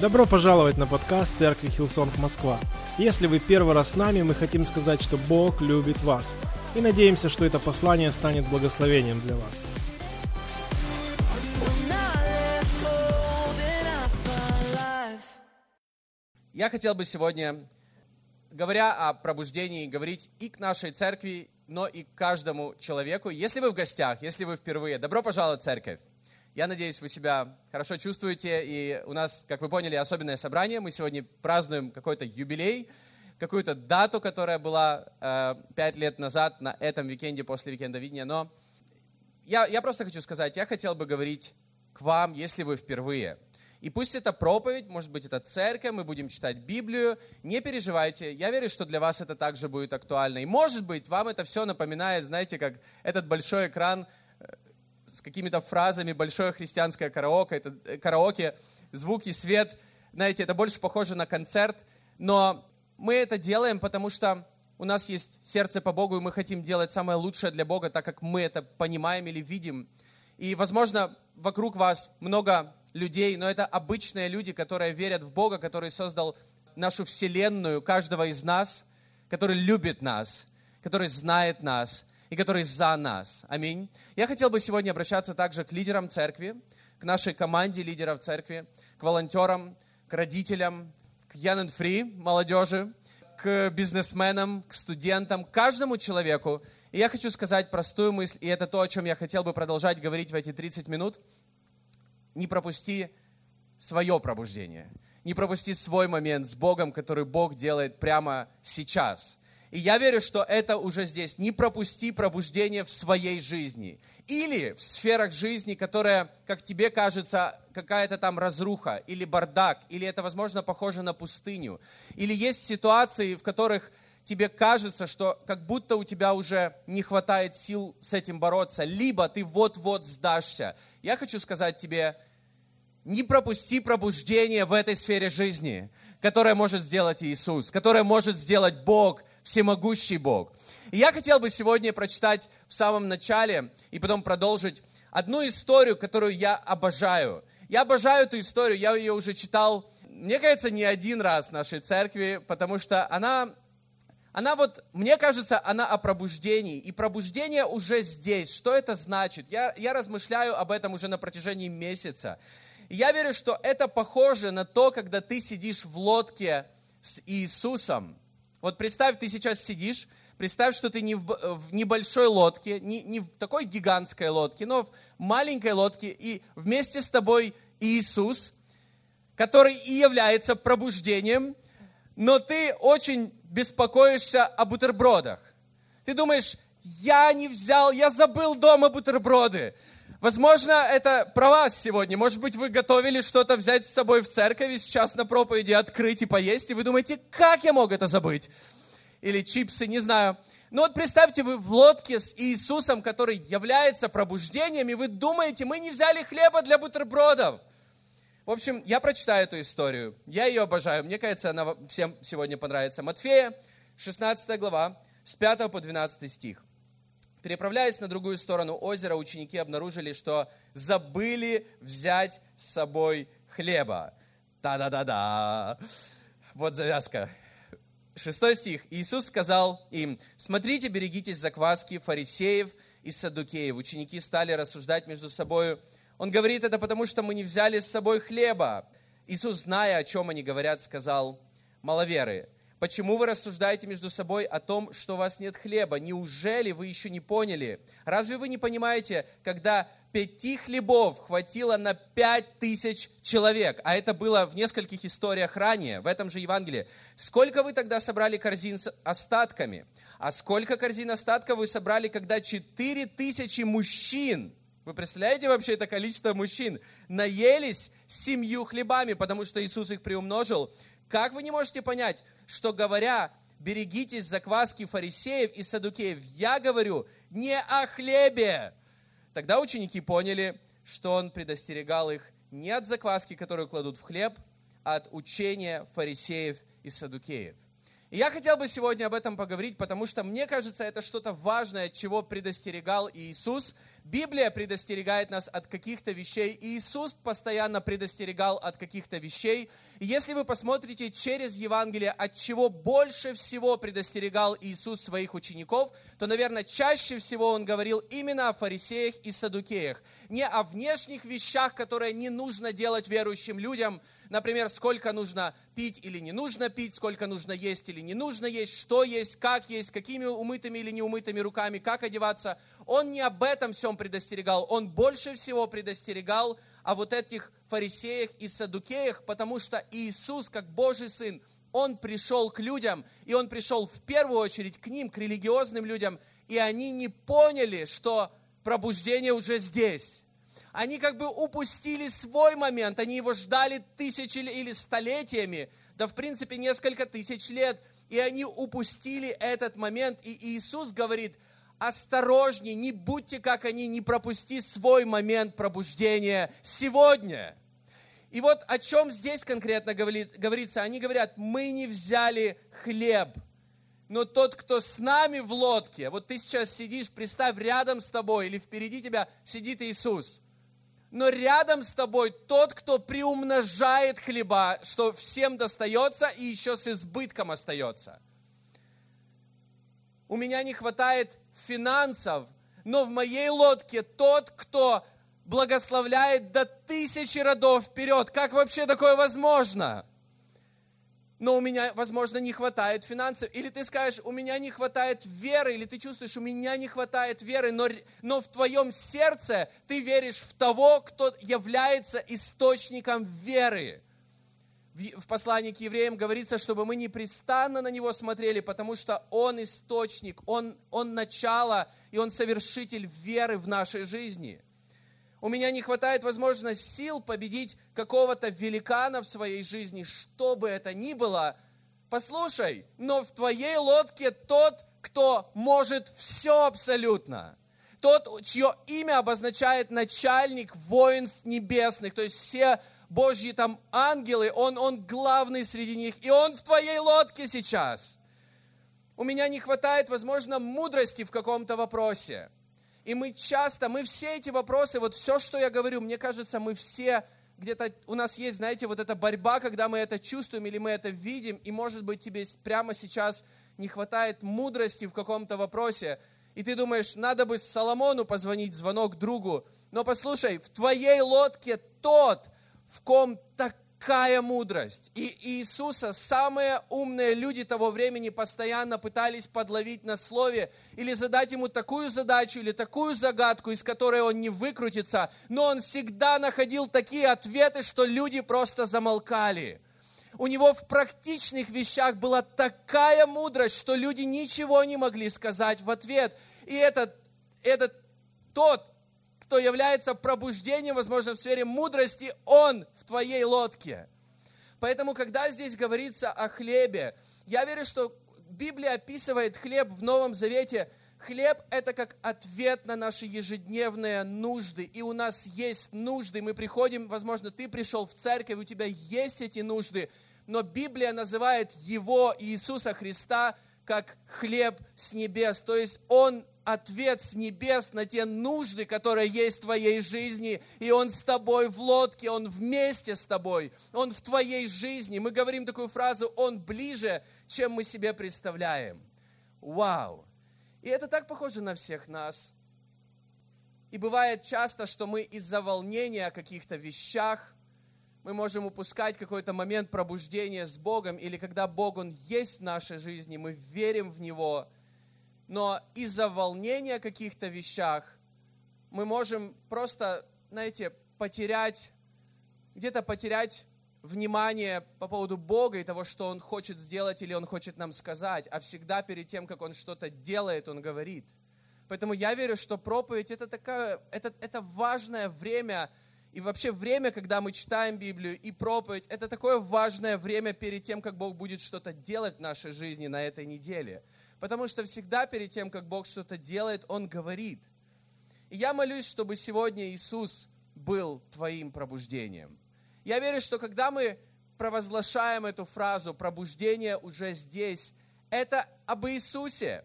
Добро пожаловать на подкаст Церкви Hillsong Москва. Если вы первый раз с нами, мы хотим сказать, что Бог любит вас. И надеемся, что это послание станет благословением для вас. Я хотел бы сегодня, говоря о пробуждении, говорить и к нашей церкви, но и к каждому человеку. Если вы в гостях, если вы впервые, добро пожаловать в церковь. Я надеюсь, вы себя хорошо чувствуете, и у нас, как вы поняли, особенное собрание. Мы сегодня празднуем какой-то юбилей, какую-то дату, которая была э, пять лет назад на этом викенде после викенда видения. Но я, я просто хочу сказать, я хотел бы говорить к вам, если вы впервые. И пусть это проповедь, может быть, это церковь, мы будем читать Библию. Не переживайте, я верю, что для вас это также будет актуально. И может быть, вам это все напоминает, знаете, как этот большой экран с какими-то фразами большое христианское караоке, это э, караоке, звуки, свет, знаете, это больше похоже на концерт, но мы это делаем, потому что у нас есть сердце по Богу, и мы хотим делать самое лучшее для Бога, так как мы это понимаем или видим. И, возможно, вокруг вас много людей, но это обычные люди, которые верят в Бога, который создал нашу Вселенную, каждого из нас, который любит нас, который знает нас, и который за нас. Аминь. Я хотел бы сегодня обращаться также к лидерам церкви, к нашей команде лидеров церкви, к волонтерам, к родителям, к Young and Free молодежи, к бизнесменам, к студентам, к каждому человеку. И я хочу сказать простую мысль, и это то, о чем я хотел бы продолжать говорить в эти 30 минут. Не пропусти свое пробуждение. Не пропусти свой момент с Богом, который Бог делает прямо сейчас – и я верю, что это уже здесь. Не пропусти пробуждение в своей жизни. Или в сферах жизни, которая, как тебе кажется, какая-то там разруха, или бардак, или это, возможно, похоже на пустыню. Или есть ситуации, в которых тебе кажется, что как будто у тебя уже не хватает сил с этим бороться, либо ты вот-вот сдашься. Я хочу сказать тебе, не пропусти пробуждение в этой сфере жизни, которое может сделать Иисус, которое может сделать Бог, всемогущий Бог. И я хотел бы сегодня прочитать в самом начале и потом продолжить одну историю, которую я обожаю. Я обожаю эту историю, я ее уже читал, мне кажется, не один раз в нашей церкви, потому что она она вот, мне кажется, она о пробуждении. И пробуждение уже здесь. Что это значит? Я, я размышляю об этом уже на протяжении месяца. Я верю, что это похоже на то, когда ты сидишь в лодке с Иисусом. Вот представь, ты сейчас сидишь, представь, что ты не в, в небольшой лодке, не, не в такой гигантской лодке, но в маленькой лодке, и вместе с тобой Иисус, который и является пробуждением, но ты очень беспокоишься о бутербродах. Ты думаешь, я не взял, я забыл дома бутерброды. Возможно, это про вас сегодня. Может быть, вы готовили что-то взять с собой в церковь и сейчас на проповеди открыть и поесть, и вы думаете, как я мог это забыть? Или чипсы, не знаю. Ну вот представьте, вы в лодке с Иисусом, который является пробуждением, и вы думаете, мы не взяли хлеба для бутербродов. В общем, я прочитаю эту историю. Я ее обожаю. Мне кажется, она всем сегодня понравится. Матфея, 16 глава, с 5 по 12 стих. Переправляясь на другую сторону озера, ученики обнаружили, что забыли взять с собой хлеба. Та-да-да-да. Вот завязка. Шестой стих. Иисус сказал им, смотрите, берегитесь закваски фарисеев и садукеев. Ученики стали рассуждать между собой. Он говорит это потому, что мы не взяли с собой хлеба. Иисус, зная, о чем они говорят, сказал, маловеры, Почему вы рассуждаете между собой о том, что у вас нет хлеба? Неужели вы еще не поняли? Разве вы не понимаете, когда пяти хлебов хватило на пять тысяч человек, а это было в нескольких историях ранее, в этом же Евангелии, сколько вы тогда собрали корзин с остатками? А сколько корзин остатков вы собрали, когда четыре тысячи мужчин вы представляете вообще это количество мужчин? Наелись семью хлебами, потому что Иисус их приумножил. Как вы не можете понять, что говоря, берегитесь закваски фарисеев и садукеев, я говорю не о хлебе. Тогда ученики поняли, что он предостерегал их не от закваски, которую кладут в хлеб, а от учения фарисеев и садукеев. И я хотел бы сегодня об этом поговорить, потому что мне кажется, это что-то важное, чего предостерегал Иисус Библия предостерегает нас от каких-то вещей, и Иисус постоянно предостерегал от каких-то вещей. И если вы посмотрите через Евангелие, от чего больше всего предостерегал Иисус своих учеников, то, наверное, чаще всего Он говорил именно о фарисеях и садукеях. Не о внешних вещах, которые не нужно делать верующим людям, например, сколько нужно пить или не нужно пить, сколько нужно есть или не нужно есть, что есть, как есть, какими умытыми или неумытыми руками, как одеваться. Он не об этом всем предостерегал, он больше всего предостерегал о вот этих фарисеях и садукеях, потому что Иисус, как Божий Сын, он пришел к людям, и он пришел в первую очередь к ним, к религиозным людям, и они не поняли, что пробуждение уже здесь. Они как бы упустили свой момент, они его ждали тысячи или столетиями, да в принципе несколько тысяч лет, и они упустили этот момент, и Иисус говорит, осторожней, не будьте как они, не пропусти свой момент пробуждения сегодня. И вот о чем здесь конкретно говорит, говорится. Они говорят, мы не взяли хлеб, но тот, кто с нами в лодке, вот ты сейчас сидишь, представь, рядом с тобой или впереди тебя сидит Иисус. Но рядом с тобой тот, кто приумножает хлеба, что всем достается и еще с избытком остается. У меня не хватает финансов, но в моей лодке тот, кто благословляет до тысячи родов вперед. Как вообще такое возможно? но у меня, возможно, не хватает финансов. Или ты скажешь, у меня не хватает веры, или ты чувствуешь, у меня не хватает веры, но, но в твоем сердце ты веришь в того, кто является источником веры. В, послании к евреям говорится, чтобы мы непрестанно на него смотрели, потому что он источник, он, он начало, и он совершитель веры в нашей жизни – у меня не хватает, возможно, сил победить какого-то великана в своей жизни, что бы это ни было. Послушай, но в твоей лодке тот, кто может все абсолютно. Тот, чье имя обозначает начальник воинств небесных, то есть все Божьи там ангелы, он, он главный среди них, и он в твоей лодке сейчас. У меня не хватает, возможно, мудрости в каком-то вопросе. И мы часто, мы все эти вопросы, вот все, что я говорю, мне кажется, мы все где-то, у нас есть, знаете, вот эта борьба, когда мы это чувствуем или мы это видим, и, может быть, тебе прямо сейчас не хватает мудрости в каком-то вопросе, и ты думаешь, надо бы Соломону позвонить, звонок другу. Но послушай, в твоей лодке тот, в ком так какая мудрость! И Иисуса самые умные люди того времени постоянно пытались подловить на слове или задать ему такую задачу или такую загадку, из которой он не выкрутится, но он всегда находил такие ответы, что люди просто замолкали. У него в практичных вещах была такая мудрость, что люди ничего не могли сказать в ответ. И этот, этот тот, кто является пробуждением, возможно, в сфере мудрости, он в твоей лодке. Поэтому, когда здесь говорится о хлебе, я верю, что Библия описывает хлеб в Новом Завете. Хлеб – это как ответ на наши ежедневные нужды. И у нас есть нужды. Мы приходим, возможно, ты пришел в церковь, у тебя есть эти нужды. Но Библия называет его, Иисуса Христа, как хлеб с небес. То есть Он ответ с небес на те нужды, которые есть в твоей жизни, и Он с тобой в лодке, Он вместе с тобой, Он в твоей жизни. Мы говорим такую фразу, Он ближе, чем мы себе представляем. Вау! И это так похоже на всех нас. И бывает часто, что мы из-за волнения о каких-то вещах, мы можем упускать какой-то момент пробуждения с Богом, или когда Бог, Он есть в нашей жизни, мы верим в Него – но из-за волнения о каких-то вещах мы можем просто, знаете, потерять, где-то потерять внимание по поводу Бога и того, что Он хочет сделать или Он хочет нам сказать, а всегда перед тем, как Он что-то делает, Он говорит. Поэтому я верю, что проповедь это, такая, это, это важное время, и вообще время, когда мы читаем Библию и проповедь, это такое важное время перед тем, как Бог будет что-то делать в нашей жизни на этой неделе. Потому что всегда перед тем, как Бог что-то делает, Он говорит. И я молюсь, чтобы сегодня Иисус был твоим пробуждением. Я верю, что когда мы провозглашаем эту фразу «пробуждение уже здесь», это об Иисусе.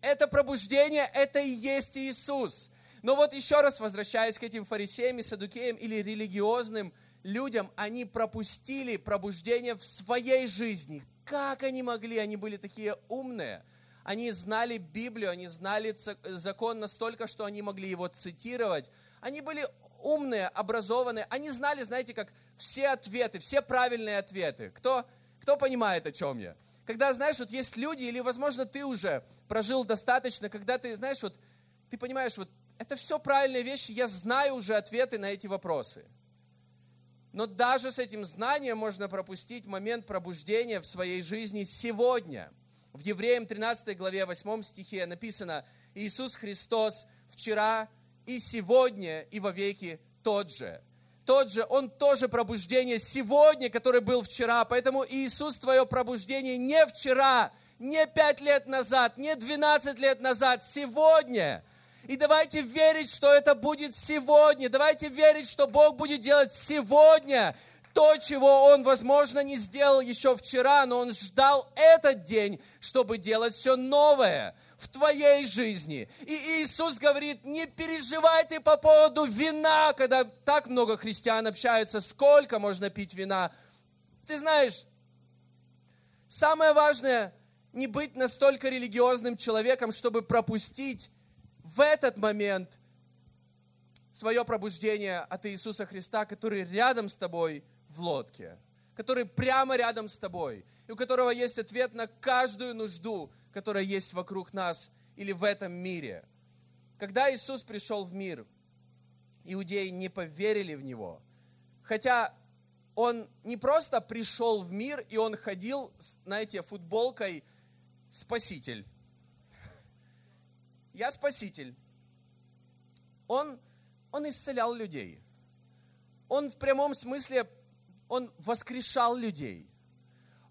Это пробуждение, это и есть Иисус. Но вот еще раз возвращаясь к этим фарисеям и садукеям или религиозным людям, они пропустили пробуждение в своей жизни. Как они могли? Они были такие умные. Они знали Библию, они знали закон настолько, что они могли его цитировать. Они были умные, образованные. Они знали, знаете, как все ответы, все правильные ответы. Кто, кто понимает, о чем я? Когда, знаешь, вот есть люди, или, возможно, ты уже прожил достаточно, когда ты, знаешь, вот, ты понимаешь, вот, это все правильные вещи, я знаю уже ответы на эти вопросы. Но даже с этим знанием можно пропустить момент пробуждения в своей жизни сегодня. В Евреям 13 главе 8 стихе написано, Иисус Христос вчера и сегодня и вовеки тот же. Тот же, Он тоже пробуждение сегодня, который был вчера. Поэтому Иисус, твое пробуждение не вчера, не пять лет назад, не 12 лет назад, сегодня – и давайте верить, что это будет сегодня. Давайте верить, что Бог будет делать сегодня то, чего Он, возможно, не сделал еще вчера, но Он ждал этот день, чтобы делать все новое в твоей жизни. И Иисус говорит, не переживай ты по поводу вина, когда так много христиан общаются, сколько можно пить вина. Ты знаешь, самое важное, не быть настолько религиозным человеком, чтобы пропустить в этот момент свое пробуждение от Иисуса Христа, который рядом с тобой в лодке, который прямо рядом с тобой, и у которого есть ответ на каждую нужду, которая есть вокруг нас или в этом мире. Когда Иисус пришел в мир, иудеи не поверили в Него. Хотя Он не просто пришел в мир, и Он ходил, знаете, футболкой «Спаситель» я спаситель. Он, он исцелял людей. Он в прямом смысле, он воскрешал людей.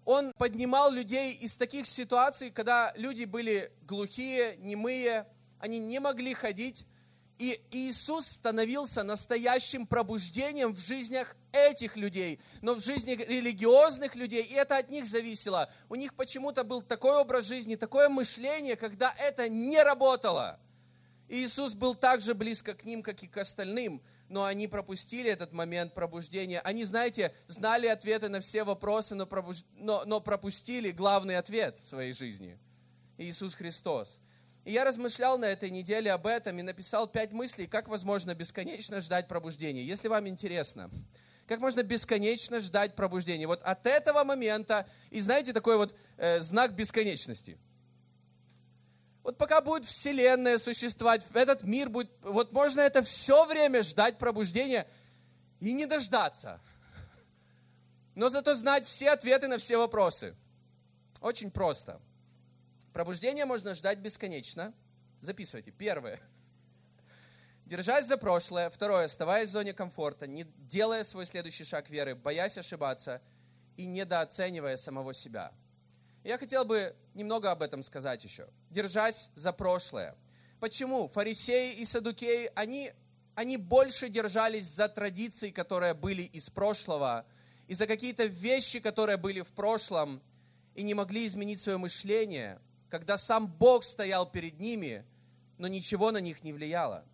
Он поднимал людей из таких ситуаций, когда люди были глухие, немые, они не могли ходить. И Иисус становился настоящим пробуждением в жизнях этих людей, но в жизни религиозных людей, и это от них зависело. У них почему-то был такой образ жизни, такое мышление, когда это не работало. Иисус был так же близко к ним, как и к остальным, но они пропустили этот момент пробуждения. Они, знаете, знали ответы на все вопросы, но, пробуж... но, но пропустили главный ответ в своей жизни. Иисус Христос. И я размышлял на этой неделе об этом и написал пять мыслей, как возможно бесконечно ждать пробуждения. Если вам интересно, как можно бесконечно ждать пробуждения. Вот от этого момента, и знаете, такой вот э, знак бесконечности. Вот пока будет Вселенная существовать, этот мир будет, вот можно это все время ждать пробуждения и не дождаться. Но зато знать все ответы на все вопросы. Очень просто. Пробуждение можно ждать бесконечно. Записывайте. Первое. Держась за прошлое. Второе. Оставаясь в зоне комфорта, не делая свой следующий шаг веры, боясь ошибаться и недооценивая самого себя. Я хотел бы немного об этом сказать еще. Держась за прошлое. Почему? Фарисеи и садукеи, они, они больше держались за традиции, которые были из прошлого, и за какие-то вещи, которые были в прошлом, и не могли изменить свое мышление – когда сам Бог стоял перед ними, но ничего на них не влияло.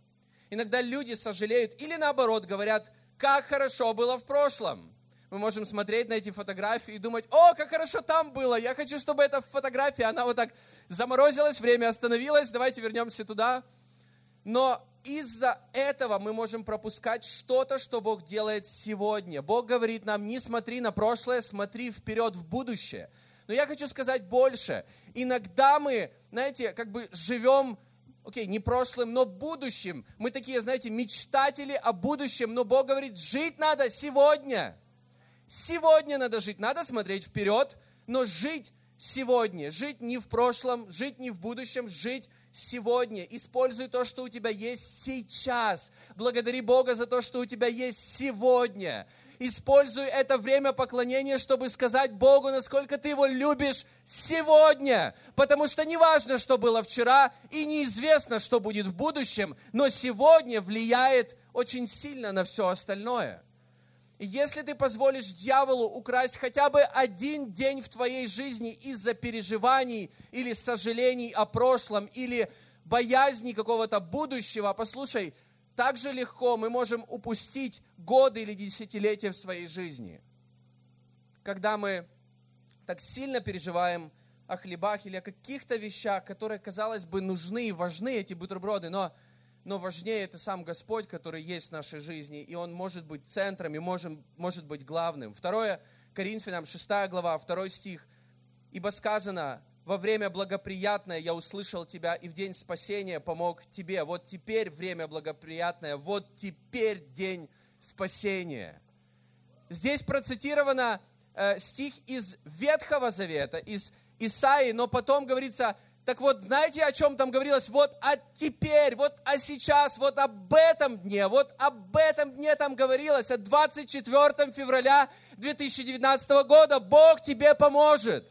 Иногда люди сожалеют или наоборот говорят, как хорошо было в прошлом. Мы можем смотреть на эти фотографии и думать, о, как хорошо там было, я хочу, чтобы эта фотография, она вот так заморозилась, время остановилось, давайте вернемся туда. Но из-за этого мы можем пропускать что-то, что Бог делает сегодня. Бог говорит нам, не смотри на прошлое, смотри вперед в будущее. Но я хочу сказать больше. Иногда мы, знаете, как бы живем окей, okay, не прошлым, но будущим. Мы такие, знаете, мечтатели о будущем, но Бог говорит, жить надо сегодня. Сегодня надо жить, надо смотреть вперед, но жить сегодня. Жить не в прошлом, жить не в будущем, жить сегодня. Используй то, что у тебя есть сейчас. Благодари Бога за то, что у тебя есть сегодня. Используй это время поклонения, чтобы сказать Богу, насколько ты его любишь сегодня. Потому что не важно, что было вчера, и неизвестно, что будет в будущем, но сегодня влияет очень сильно на все остальное. И если ты позволишь дьяволу украсть хотя бы один день в твоей жизни из-за переживаний или сожалений о прошлом, или боязни какого-то будущего, послушай, так же легко мы можем упустить годы или десятилетия в своей жизни. Когда мы так сильно переживаем о хлебах или о каких-то вещах, которые, казалось бы, нужны и важны, эти бутерброды, но, но важнее это сам Господь, который есть в нашей жизни, и Он может быть центром и может, может быть главным. Второе, Коринфянам, 6 глава, 2 стих. «Ибо сказано, во время благоприятное я услышал тебя, и в день спасения помог тебе. Вот теперь время благоприятное, вот теперь день спасения». Здесь процитировано э, стих из Ветхого Завета, из Исаии, но потом говорится, так вот, знаете, о чем там говорилось? Вот а теперь, вот а сейчас, вот об этом дне, вот об этом дне там говорилось, о 24 февраля 2019 года. Бог тебе поможет.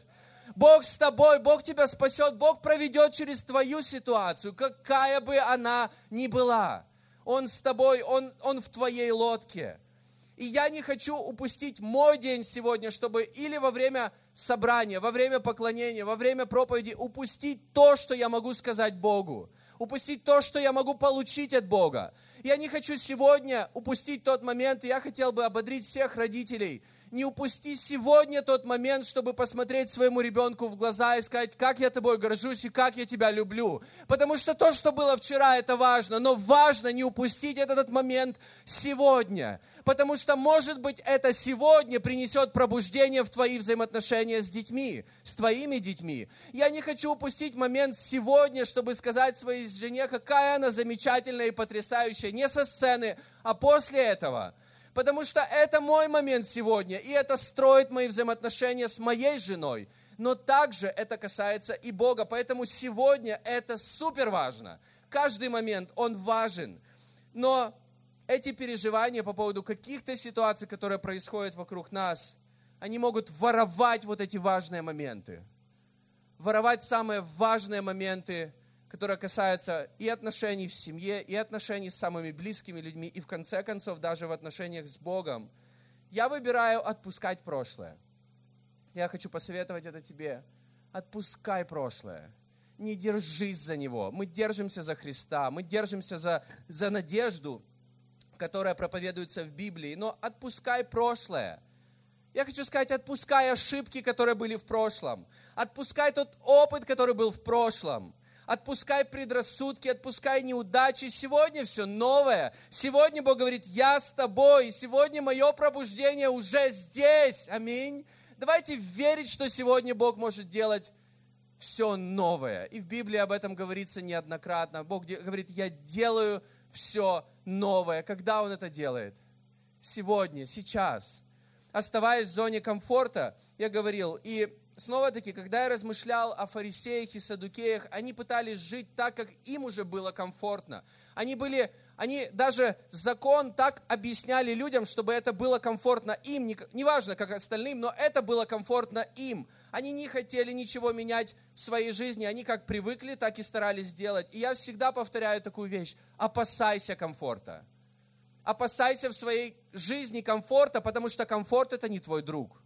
Бог с тобой, Бог тебя спасет, Бог проведет через твою ситуацию, какая бы она ни была. Он с тобой, Он, он в твоей лодке. И я не хочу упустить мой день сегодня, чтобы или во время собрания, во время поклонения, во время проповеди упустить то, что я могу сказать Богу, упустить то, что я могу получить от Бога. Я не хочу сегодня упустить тот момент, и я хотел бы ободрить всех родителей – не упусти сегодня тот момент, чтобы посмотреть своему ребенку в глаза и сказать, как я тобой горжусь и как я тебя люблю. Потому что то, что было вчера, это важно, но важно не упустить этот момент сегодня. Потому что, может быть, это сегодня принесет пробуждение в твои взаимоотношения с детьми, с твоими детьми. Я не хочу упустить момент сегодня, чтобы сказать своей жене, какая она замечательная и потрясающая, не со сцены, а после этого – потому что это мой момент сегодня, и это строит мои взаимоотношения с моей женой. Но также это касается и Бога, поэтому сегодня это супер важно. Каждый момент, он важен. Но эти переживания по поводу каких-то ситуаций, которые происходят вокруг нас, они могут воровать вот эти важные моменты. Воровать самые важные моменты которая касается и отношений в семье, и отношений с самыми близкими людьми, и в конце концов даже в отношениях с Богом, я выбираю отпускать прошлое. Я хочу посоветовать это тебе. Отпускай прошлое. Не держись за него. Мы держимся за Христа, мы держимся за, за надежду, которая проповедуется в Библии, но отпускай прошлое. Я хочу сказать, отпускай ошибки, которые были в прошлом. Отпускай тот опыт, который был в прошлом отпускай предрассудки, отпускай неудачи. Сегодня все новое. Сегодня Бог говорит, я с тобой. Сегодня мое пробуждение уже здесь. Аминь. Давайте верить, что сегодня Бог может делать все новое. И в Библии об этом говорится неоднократно. Бог говорит, я делаю все новое. Когда Он это делает? Сегодня, сейчас. Оставаясь в зоне комфорта, я говорил, и снова-таки, когда я размышлял о фарисеях и садукеях, они пытались жить так, как им уже было комфортно. Они были, они даже закон так объясняли людям, чтобы это было комфортно им, неважно, как остальным, но это было комфортно им. Они не хотели ничего менять в своей жизни, они как привыкли, так и старались сделать. И я всегда повторяю такую вещь, опасайся комфорта. Опасайся в своей жизни комфорта, потому что комфорт это не твой друг.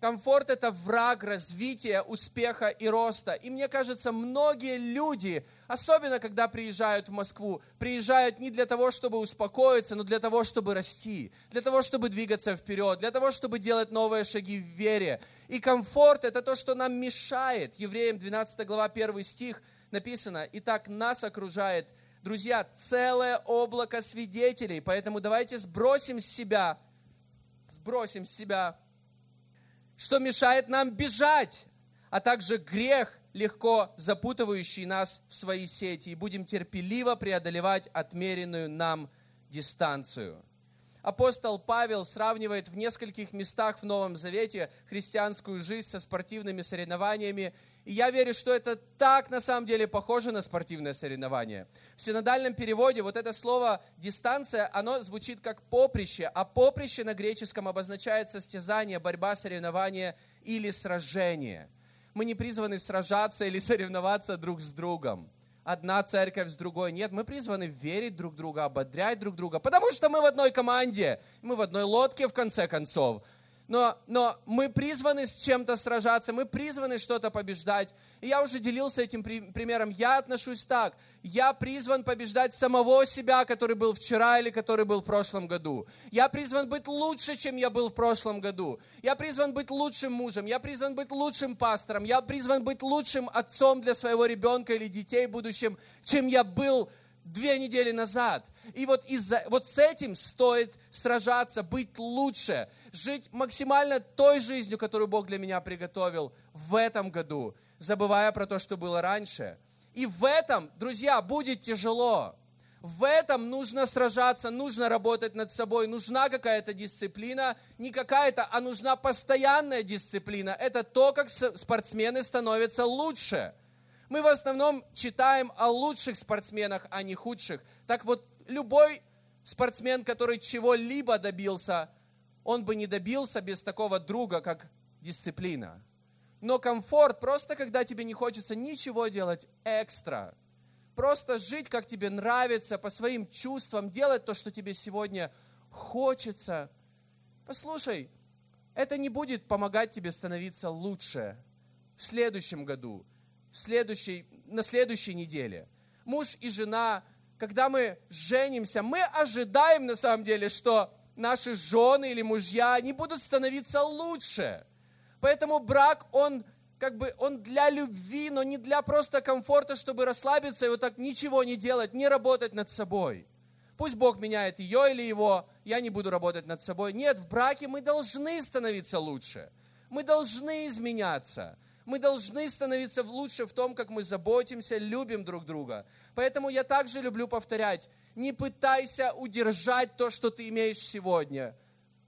Комфорт – это враг развития, успеха и роста. И мне кажется, многие люди, особенно когда приезжают в Москву, приезжают не для того, чтобы успокоиться, но для того, чтобы расти, для того, чтобы двигаться вперед, для того, чтобы делать новые шаги в вере. И комфорт – это то, что нам мешает. Евреям 12 глава 1 стих написано, «Итак, нас окружает, друзья, целое облако свидетелей, поэтому давайте сбросим с себя, сбросим с себя что мешает нам бежать, а также грех, легко запутывающий нас в свои сети, и будем терпеливо преодолевать отмеренную нам дистанцию. Апостол Павел сравнивает в нескольких местах в Новом Завете христианскую жизнь со спортивными соревнованиями. И я верю, что это так на самом деле похоже на спортивное соревнование. В синодальном переводе вот это слово «дистанция», оно звучит как «поприще», а поприще на греческом обозначает состязание, борьба, соревнование или сражение. Мы не призваны сражаться или соревноваться друг с другом одна церковь с другой. Нет, мы призваны верить друг друга, ободрять друг друга, потому что мы в одной команде, мы в одной лодке в конце концов. Но, но мы призваны с чем-то сражаться, мы призваны что-то побеждать. И я уже делился этим при, примером. Я отношусь так. Я призван побеждать самого себя, который был вчера или который был в прошлом году. Я призван быть лучше, чем я был в прошлом году. Я призван быть лучшим мужем. Я призван быть лучшим пастором. Я призван быть лучшим отцом для своего ребенка или детей в будущем, чем я был две недели назад. И вот, из-за, вот с этим стоит сражаться, быть лучше, жить максимально той жизнью, которую Бог для меня приготовил в этом году, забывая про то, что было раньше. И в этом, друзья, будет тяжело. В этом нужно сражаться, нужно работать над собой, нужна какая-то дисциплина, не какая-то, а нужна постоянная дисциплина. Это то, как спортсмены становятся лучше – мы в основном читаем о лучших спортсменах, а не худших. Так вот, любой спортсмен, который чего-либо добился, он бы не добился без такого друга, как дисциплина. Но комфорт просто, когда тебе не хочется ничего делать экстра. Просто жить, как тебе нравится, по своим чувствам, делать то, что тебе сегодня хочется. Послушай, это не будет помогать тебе становиться лучше в следующем году, следующей, на следующей неделе. Муж и жена, когда мы женимся, мы ожидаем на самом деле, что наши жены или мужья не будут становиться лучше. Поэтому брак, он как бы он для любви, но не для просто комфорта, чтобы расслабиться и вот так ничего не делать, не работать над собой. Пусть Бог меняет ее или его, я не буду работать над собой. Нет, в браке мы должны становиться лучше. Мы должны изменяться мы должны становиться лучше в том, как мы заботимся, любим друг друга. Поэтому я также люблю повторять, не пытайся удержать то, что ты имеешь сегодня.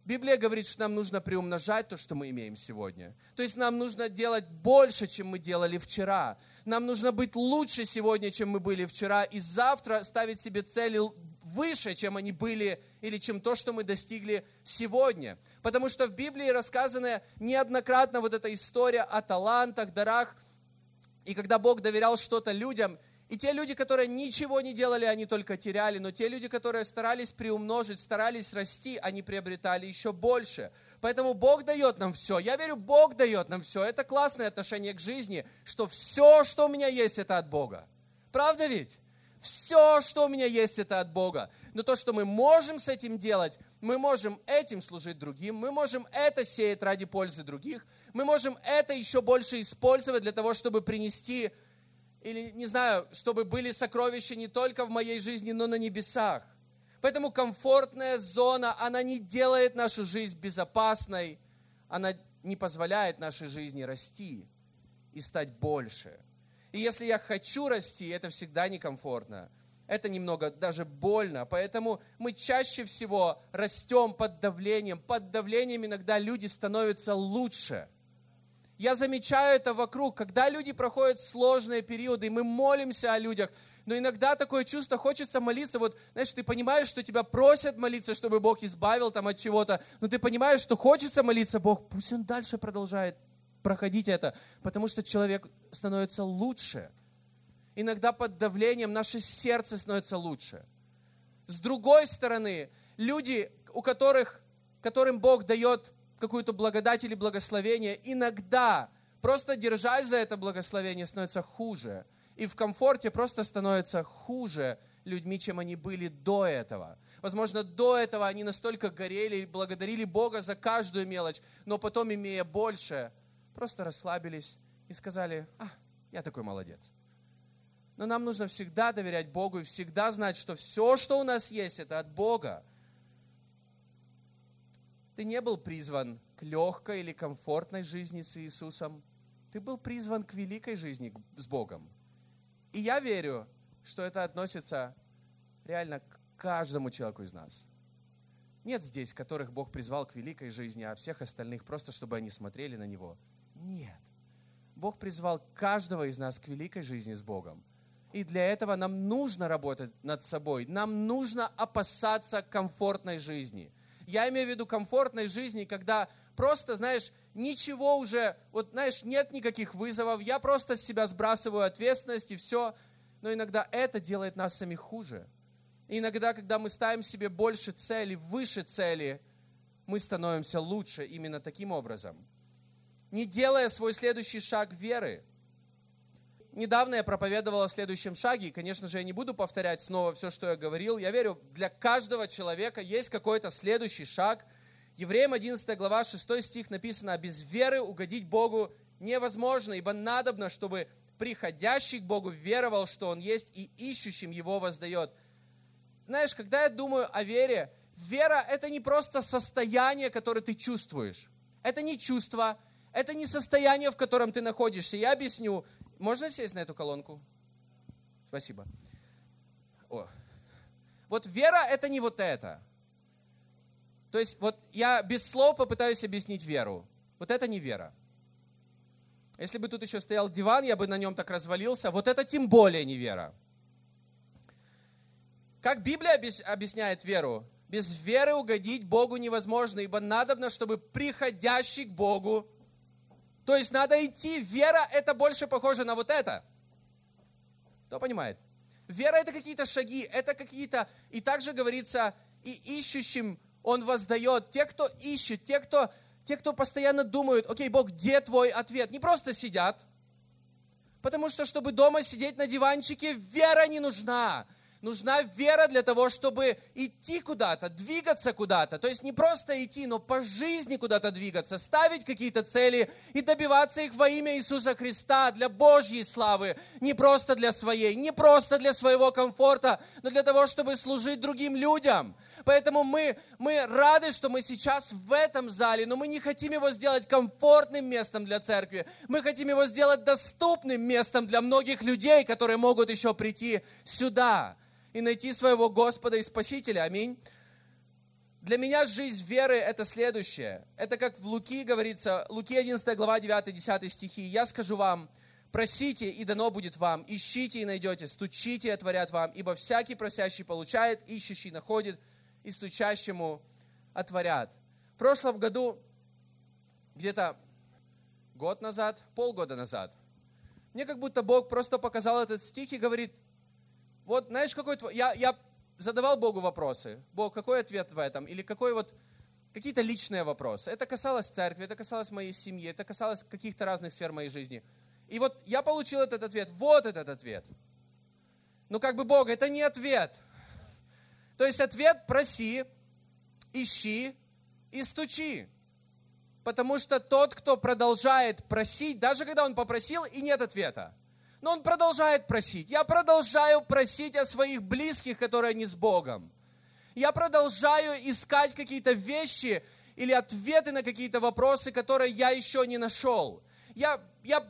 Библия говорит, что нам нужно приумножать то, что мы имеем сегодня. То есть нам нужно делать больше, чем мы делали вчера. Нам нужно быть лучше сегодня, чем мы были вчера. И завтра ставить себе цели выше, чем они были, или чем то, что мы достигли сегодня. Потому что в Библии рассказана неоднократно вот эта история о талантах, дарах. И когда Бог доверял что-то людям, и те люди, которые ничего не делали, они только теряли, но те люди, которые старались приумножить, старались расти, они приобретали еще больше. Поэтому Бог дает нам все. Я верю, Бог дает нам все. Это классное отношение к жизни, что все, что у меня есть, это от Бога. Правда ведь? Все, что у меня есть, это от Бога. Но то, что мы можем с этим делать, мы можем этим служить другим, мы можем это сеять ради пользы других, мы можем это еще больше использовать для того, чтобы принести, или, не знаю, чтобы были сокровища не только в моей жизни, но на небесах. Поэтому комфортная зона, она не делает нашу жизнь безопасной, она не позволяет нашей жизни расти и стать больше – и если я хочу расти, это всегда некомфортно. Это немного даже больно. Поэтому мы чаще всего растем под давлением. Под давлением иногда люди становятся лучше. Я замечаю это вокруг, когда люди проходят сложные периоды, и мы молимся о людях, но иногда такое чувство, хочется молиться, вот, знаешь, ты понимаешь, что тебя просят молиться, чтобы Бог избавил там от чего-то, но ты понимаешь, что хочется молиться, Бог, пусть Он дальше продолжает проходить это, потому что человек становится лучше. Иногда под давлением наше сердце становится лучше. С другой стороны, люди, у которых, которым Бог дает какую-то благодать или благословение, иногда, просто держась за это благословение, становится хуже. И в комфорте просто становится хуже людьми, чем они были до этого. Возможно, до этого они настолько горели и благодарили Бога за каждую мелочь, но потом, имея больше, просто расслабились и сказали, а, я такой молодец. Но нам нужно всегда доверять Богу и всегда знать, что все, что у нас есть, это от Бога. Ты не был призван к легкой или комфортной жизни с Иисусом. Ты был призван к великой жизни с Богом. И я верю, что это относится реально к каждому человеку из нас. Нет здесь, которых Бог призвал к великой жизни, а всех остальных просто, чтобы они смотрели на Него – нет. Бог призвал каждого из нас к великой жизни с Богом. И для этого нам нужно работать над собой. Нам нужно опасаться комфортной жизни. Я имею в виду комфортной жизни, когда просто, знаешь, ничего уже, вот, знаешь, нет никаких вызовов, я просто с себя сбрасываю ответственность и все. Но иногда это делает нас самих хуже. Иногда, когда мы ставим себе больше цели, выше цели, мы становимся лучше именно таким образом. Не делая свой следующий шаг веры. Недавно я проповедовал о следующем шаге, и, конечно же, я не буду повторять снова все, что я говорил. Я верю, для каждого человека есть какой-то следующий шаг. Евреям 11 глава 6 стих написано, «А без веры угодить Богу невозможно, ибо надобно, чтобы приходящий к Богу веровал, что Он есть, и ищущим Его воздает». Знаешь, когда я думаю о вере, вера – это не просто состояние, которое ты чувствуешь. Это не чувство, это не состояние, в котором ты находишься. Я объясню. Можно сесть на эту колонку? Спасибо. О. Вот вера – это не вот это. То есть вот я без слов попытаюсь объяснить веру. Вот это не вера. Если бы тут еще стоял диван, я бы на нем так развалился. Вот это тем более не вера. Как Библия объясняет веру? Без веры угодить Богу невозможно, ибо надобно, чтобы приходящий к Богу, то есть надо идти. Вера – это больше похоже на вот это. Кто понимает? Вера – это какие-то шаги, это какие-то... И также говорится, и ищущим Он воздает. Те, кто ищет, те, кто, те, кто постоянно думают, окей, Бог, где твой ответ? Не просто сидят, Потому что, чтобы дома сидеть на диванчике, вера не нужна. Нужна вера для того, чтобы идти куда-то, двигаться куда-то. То есть не просто идти, но по жизни куда-то двигаться, ставить какие-то цели и добиваться их во имя Иисуса Христа для Божьей славы. Не просто для своей, не просто для своего комфорта, но для того, чтобы служить другим людям. Поэтому мы, мы рады, что мы сейчас в этом зале, но мы не хотим его сделать комфортным местом для церкви. Мы хотим его сделать доступным местом для многих людей, которые могут еще прийти сюда и найти своего Господа и Спасителя. Аминь. Для меня жизнь веры – это следующее. Это как в Луки говорится, Луки 11 глава 9-10 стихи. «Я скажу вам, просите, и дано будет вам, ищите и найдете, стучите и отворят вам, ибо всякий просящий получает, ищущий находит, и стучащему отворят». В прошлом году, где-то год назад, полгода назад, мне как будто Бог просто показал этот стих и говорит – вот знаешь, какой твой... Я, я задавал Богу вопросы. Бог, какой ответ в этом? Или какой вот какие-то личные вопросы. Это касалось церкви, это касалось моей семьи, это касалось каких-то разных сфер моей жизни. И вот я получил этот ответ. Вот этот ответ. Ну как бы Бог, это не ответ. То есть ответ проси, ищи и стучи. Потому что тот, кто продолжает просить, даже когда он попросил и нет ответа, но он продолжает просить. Я продолжаю просить о своих близких, которые не с Богом. Я продолжаю искать какие-то вещи или ответы на какие-то вопросы, которые я еще не нашел. Я, я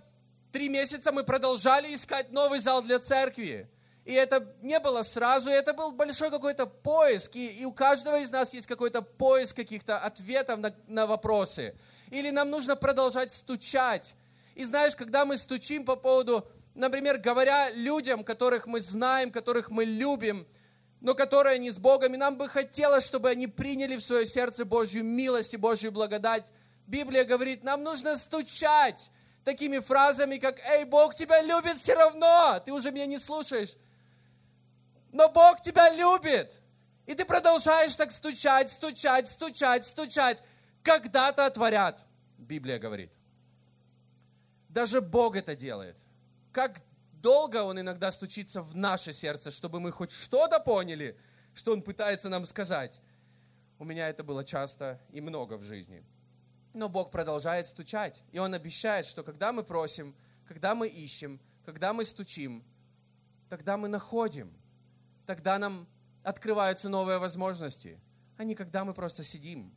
три месяца мы продолжали искать новый зал для церкви. И это не было сразу, это был большой какой-то поиск. И, и у каждого из нас есть какой-то поиск каких-то ответов на, на вопросы. Или нам нужно продолжать стучать. И знаешь, когда мы стучим по поводу например, говоря людям, которых мы знаем, которых мы любим, но которые не с Богом, и нам бы хотелось, чтобы они приняли в свое сердце Божью милость и Божью благодать. Библия говорит, нам нужно стучать такими фразами, как «Эй, Бог тебя любит все равно!» Ты уже меня не слушаешь. Но Бог тебя любит. И ты продолжаешь так стучать, стучать, стучать, стучать. Когда-то отворят, Библия говорит. Даже Бог это делает как долго Он иногда стучится в наше сердце, чтобы мы хоть что-то поняли, что Он пытается нам сказать. У меня это было часто и много в жизни. Но Бог продолжает стучать. И Он обещает, что когда мы просим, когда мы ищем, когда мы стучим, тогда мы находим. Тогда нам открываются новые возможности, а не когда мы просто сидим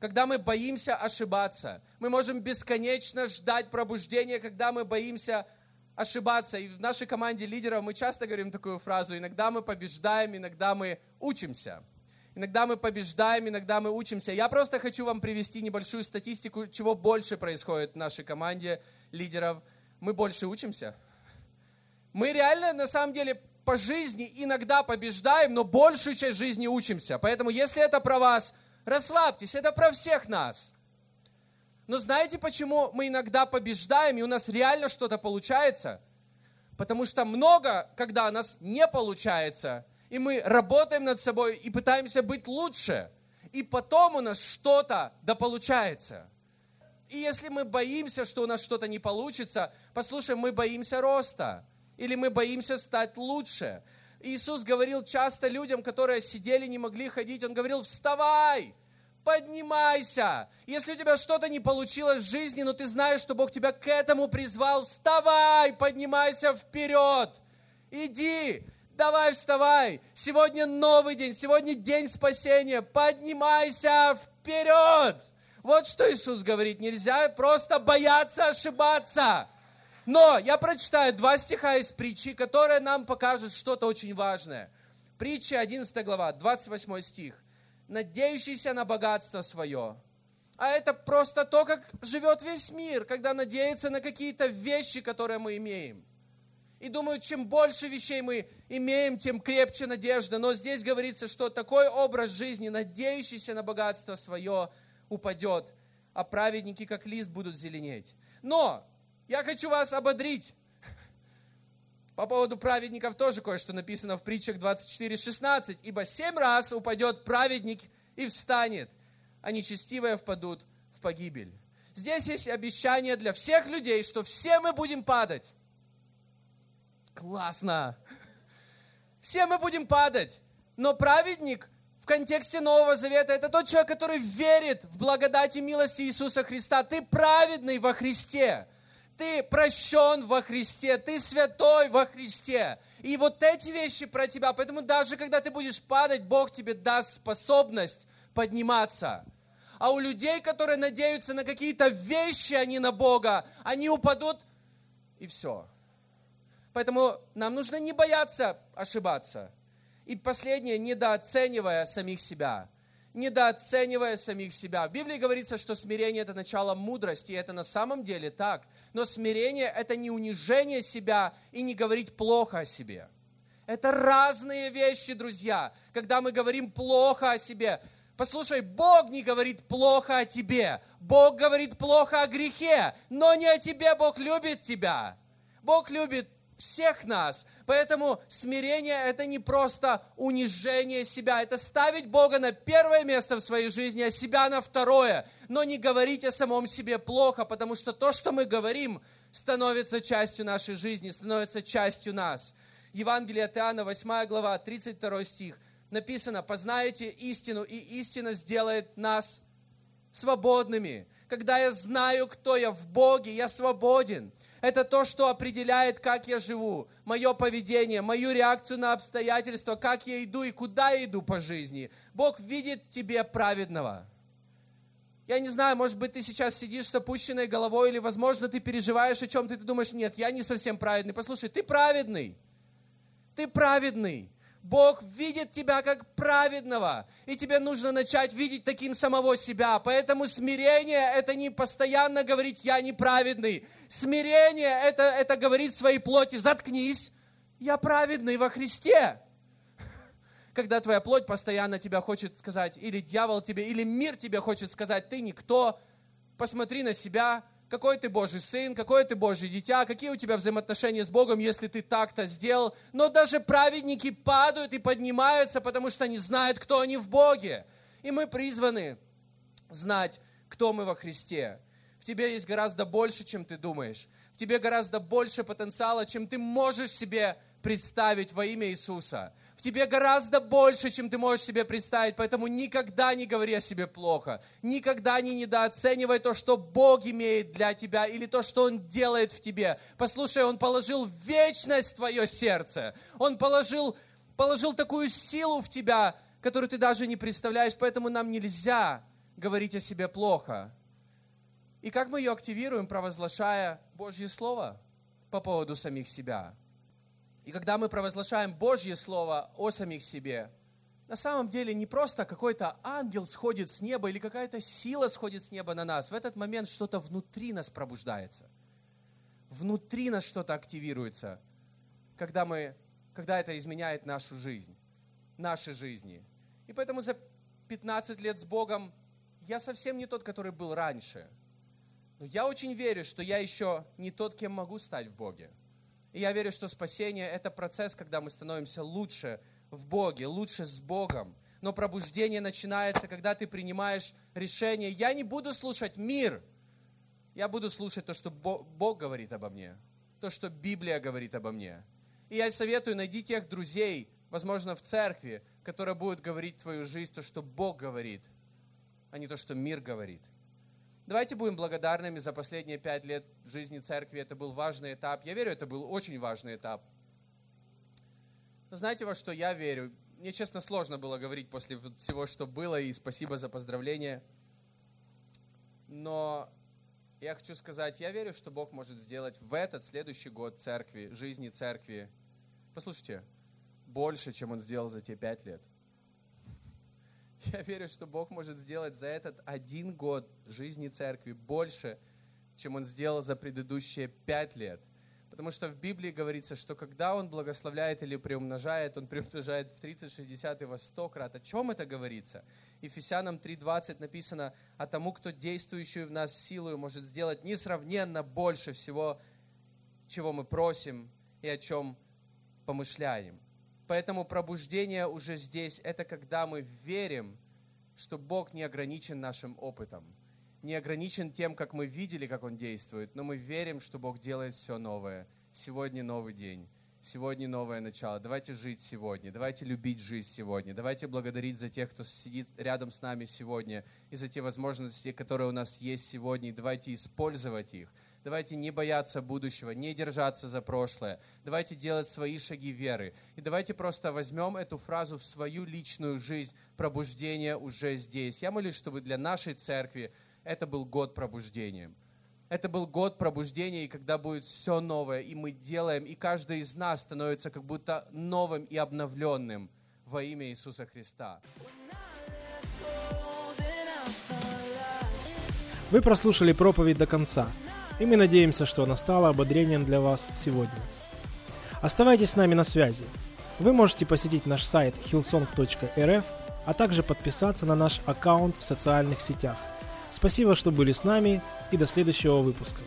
когда мы боимся ошибаться. Мы можем бесконечно ждать пробуждения, когда мы боимся ошибаться. И в нашей команде лидеров мы часто говорим такую фразу, иногда мы побеждаем, иногда мы учимся. Иногда мы побеждаем, иногда мы учимся. Я просто хочу вам привести небольшую статистику, чего больше происходит в нашей команде лидеров. Мы больше учимся. Мы реально, на самом деле, по жизни иногда побеждаем, но большую часть жизни учимся. Поэтому, если это про вас – Расслабьтесь, это про всех нас. Но знаете, почему мы иногда побеждаем, и у нас реально что-то получается? Потому что много, когда у нас не получается, и мы работаем над собой и пытаемся быть лучше. и потом у нас что-то да получается. И если мы боимся, что у нас что-то не получится, послушай, мы боимся роста, или мы боимся стать лучше. Иисус говорил часто людям, которые сидели, не могли ходить, Он говорил, вставай, поднимайся. Если у тебя что-то не получилось в жизни, но ты знаешь, что Бог тебя к этому призвал, вставай, поднимайся вперед. Иди, давай вставай. Сегодня новый день, сегодня день спасения. Поднимайся вперед. Вот что Иисус говорит. Нельзя просто бояться ошибаться. Но я прочитаю два стиха из притчи, которые нам покажут что-то очень важное. Притча 11 глава, 28 стих надеющийся на богатство свое. А это просто то, как живет весь мир, когда надеется на какие-то вещи, которые мы имеем. И думаю, чем больше вещей мы имеем, тем крепче надежда. Но здесь говорится, что такой образ жизни, надеющийся на богатство свое, упадет, а праведники, как лист, будут зеленеть. Но я хочу вас ободрить. По поводу праведников тоже кое-что написано в притчах 24.16. «Ибо семь раз упадет праведник и встанет, а нечестивые впадут в погибель». Здесь есть обещание для всех людей, что все мы будем падать. Классно! Все мы будем падать. Но праведник в контексте Нового Завета это тот человек, который верит в благодать и милость Иисуса Христа. Ты праведный во Христе ты прощен во Христе, ты святой во Христе. И вот эти вещи про тебя. Поэтому даже когда ты будешь падать, Бог тебе даст способность подниматься. А у людей, которые надеются на какие-то вещи, а не на Бога, они упадут и все. Поэтому нам нужно не бояться ошибаться. И последнее, недооценивая самих себя недооценивая самих себя. В Библии говорится, что смирение – это начало мудрости, и это на самом деле так. Но смирение – это не унижение себя и не говорить плохо о себе. Это разные вещи, друзья. Когда мы говорим плохо о себе, Послушай, Бог не говорит плохо о тебе. Бог говорит плохо о грехе, но не о тебе. Бог любит тебя. Бог любит всех нас. Поэтому смирение – это не просто унижение себя, это ставить Бога на первое место в своей жизни, а себя на второе. Но не говорить о самом себе плохо, потому что то, что мы говорим, становится частью нашей жизни, становится частью нас. Евангелие от Иоанна, 8 глава, 32 стих. Написано, познаете истину, и истина сделает нас свободными. Когда я знаю, кто я в Боге, я свободен. Это то, что определяет, как я живу, мое поведение, мою реакцию на обстоятельства, как я иду и куда я иду по жизни. Бог видит тебе праведного. Я не знаю, может быть, ты сейчас сидишь с опущенной головой, или, возможно, ты переживаешь о чем-то, и ты думаешь, нет, я не совсем праведный. Послушай, ты праведный. Ты праведный. Бог видит тебя как праведного, и тебе нужно начать видеть таким самого себя. Поэтому смирение – это не постоянно говорить «я неправедный». Смирение – это, это говорить своей плоти «заткнись, я праведный во Христе». Когда твоя плоть постоянно тебя хочет сказать, или дьявол тебе, или мир тебе хочет сказать «ты никто», посмотри на себя, какой ты Божий сын, какое ты Божье дитя, какие у тебя взаимоотношения с Богом, если ты так-то сделал. Но даже праведники падают и поднимаются, потому что они знают, кто они в Боге. И мы призваны знать, кто мы во Христе. В тебе есть гораздо больше, чем ты думаешь. В тебе гораздо больше потенциала, чем ты можешь себе представить во имя Иисуса. В тебе гораздо больше, чем ты можешь себе представить, поэтому никогда не говори о себе плохо. Никогда не недооценивай то, что Бог имеет для тебя или то, что Он делает в тебе. Послушай, Он положил вечность в твое сердце. Он положил, положил такую силу в тебя, которую ты даже не представляешь, поэтому нам нельзя говорить о себе плохо. И как мы ее активируем, провозглашая Божье Слово по поводу самих себя? И когда мы провозглашаем Божье Слово о самих себе, на самом деле не просто какой-то ангел сходит с неба или какая-то сила сходит с неба на нас. В этот момент что-то внутри нас пробуждается. Внутри нас что-то активируется, когда, мы, когда это изменяет нашу жизнь, наши жизни. И поэтому за 15 лет с Богом я совсем не тот, который был раньше. Но я очень верю, что я еще не тот, кем могу стать в Боге. И я верю, что спасение – это процесс, когда мы становимся лучше в Боге, лучше с Богом. Но пробуждение начинается, когда ты принимаешь решение. Я не буду слушать мир. Я буду слушать то, что Бог говорит обо мне. То, что Библия говорит обо мне. И я советую, найди тех друзей, возможно, в церкви, которые будут говорить твою жизнь, то, что Бог говорит, а не то, что мир говорит. Давайте будем благодарными за последние пять лет жизни церкви. Это был важный этап. Я верю, это был очень важный этап. Но знаете, во что я верю? Мне, честно, сложно было говорить после всего, что было, и спасибо за поздравления. Но я хочу сказать, я верю, что Бог может сделать в этот следующий год церкви, жизни церкви. Послушайте, больше, чем Он сделал за те пять лет. Я верю, что Бог может сделать за этот один год жизни церкви больше, чем Он сделал за предыдущие пять лет. Потому что в Библии говорится, что когда Он благословляет или приумножает, Он приумножает в 30, 60 и во 100 крат. О чем это говорится? Ефесянам 3.20 написано, «А тому, кто действующий в нас силою, может сделать несравненно больше всего, чего мы просим и о чем помышляем». Поэтому пробуждение уже здесь – это когда мы верим, что Бог не ограничен нашим опытом, не ограничен тем, как мы видели, как Он действует, но мы верим, что Бог делает все новое. Сегодня новый день. Сегодня новое начало. Давайте жить сегодня. Давайте любить жизнь сегодня. Давайте благодарить за тех, кто сидит рядом с нами сегодня, и за те возможности, которые у нас есть сегодня. И давайте использовать их. Давайте не бояться будущего, не держаться за прошлое. Давайте делать свои шаги веры. И давайте просто возьмем эту фразу в свою личную жизнь. Пробуждение уже здесь. Я молюсь, чтобы для нашей церкви это был год пробуждения. Это был год пробуждения, и когда будет все новое, и мы делаем, и каждый из нас становится как будто новым и обновленным во имя Иисуса Христа. Вы прослушали проповедь до конца, и мы надеемся, что она стала ободрением для вас сегодня. Оставайтесь с нами на связи. Вы можете посетить наш сайт hillsong.rf, а также подписаться на наш аккаунт в социальных сетях – Спасибо, что были с нами и до следующего выпуска.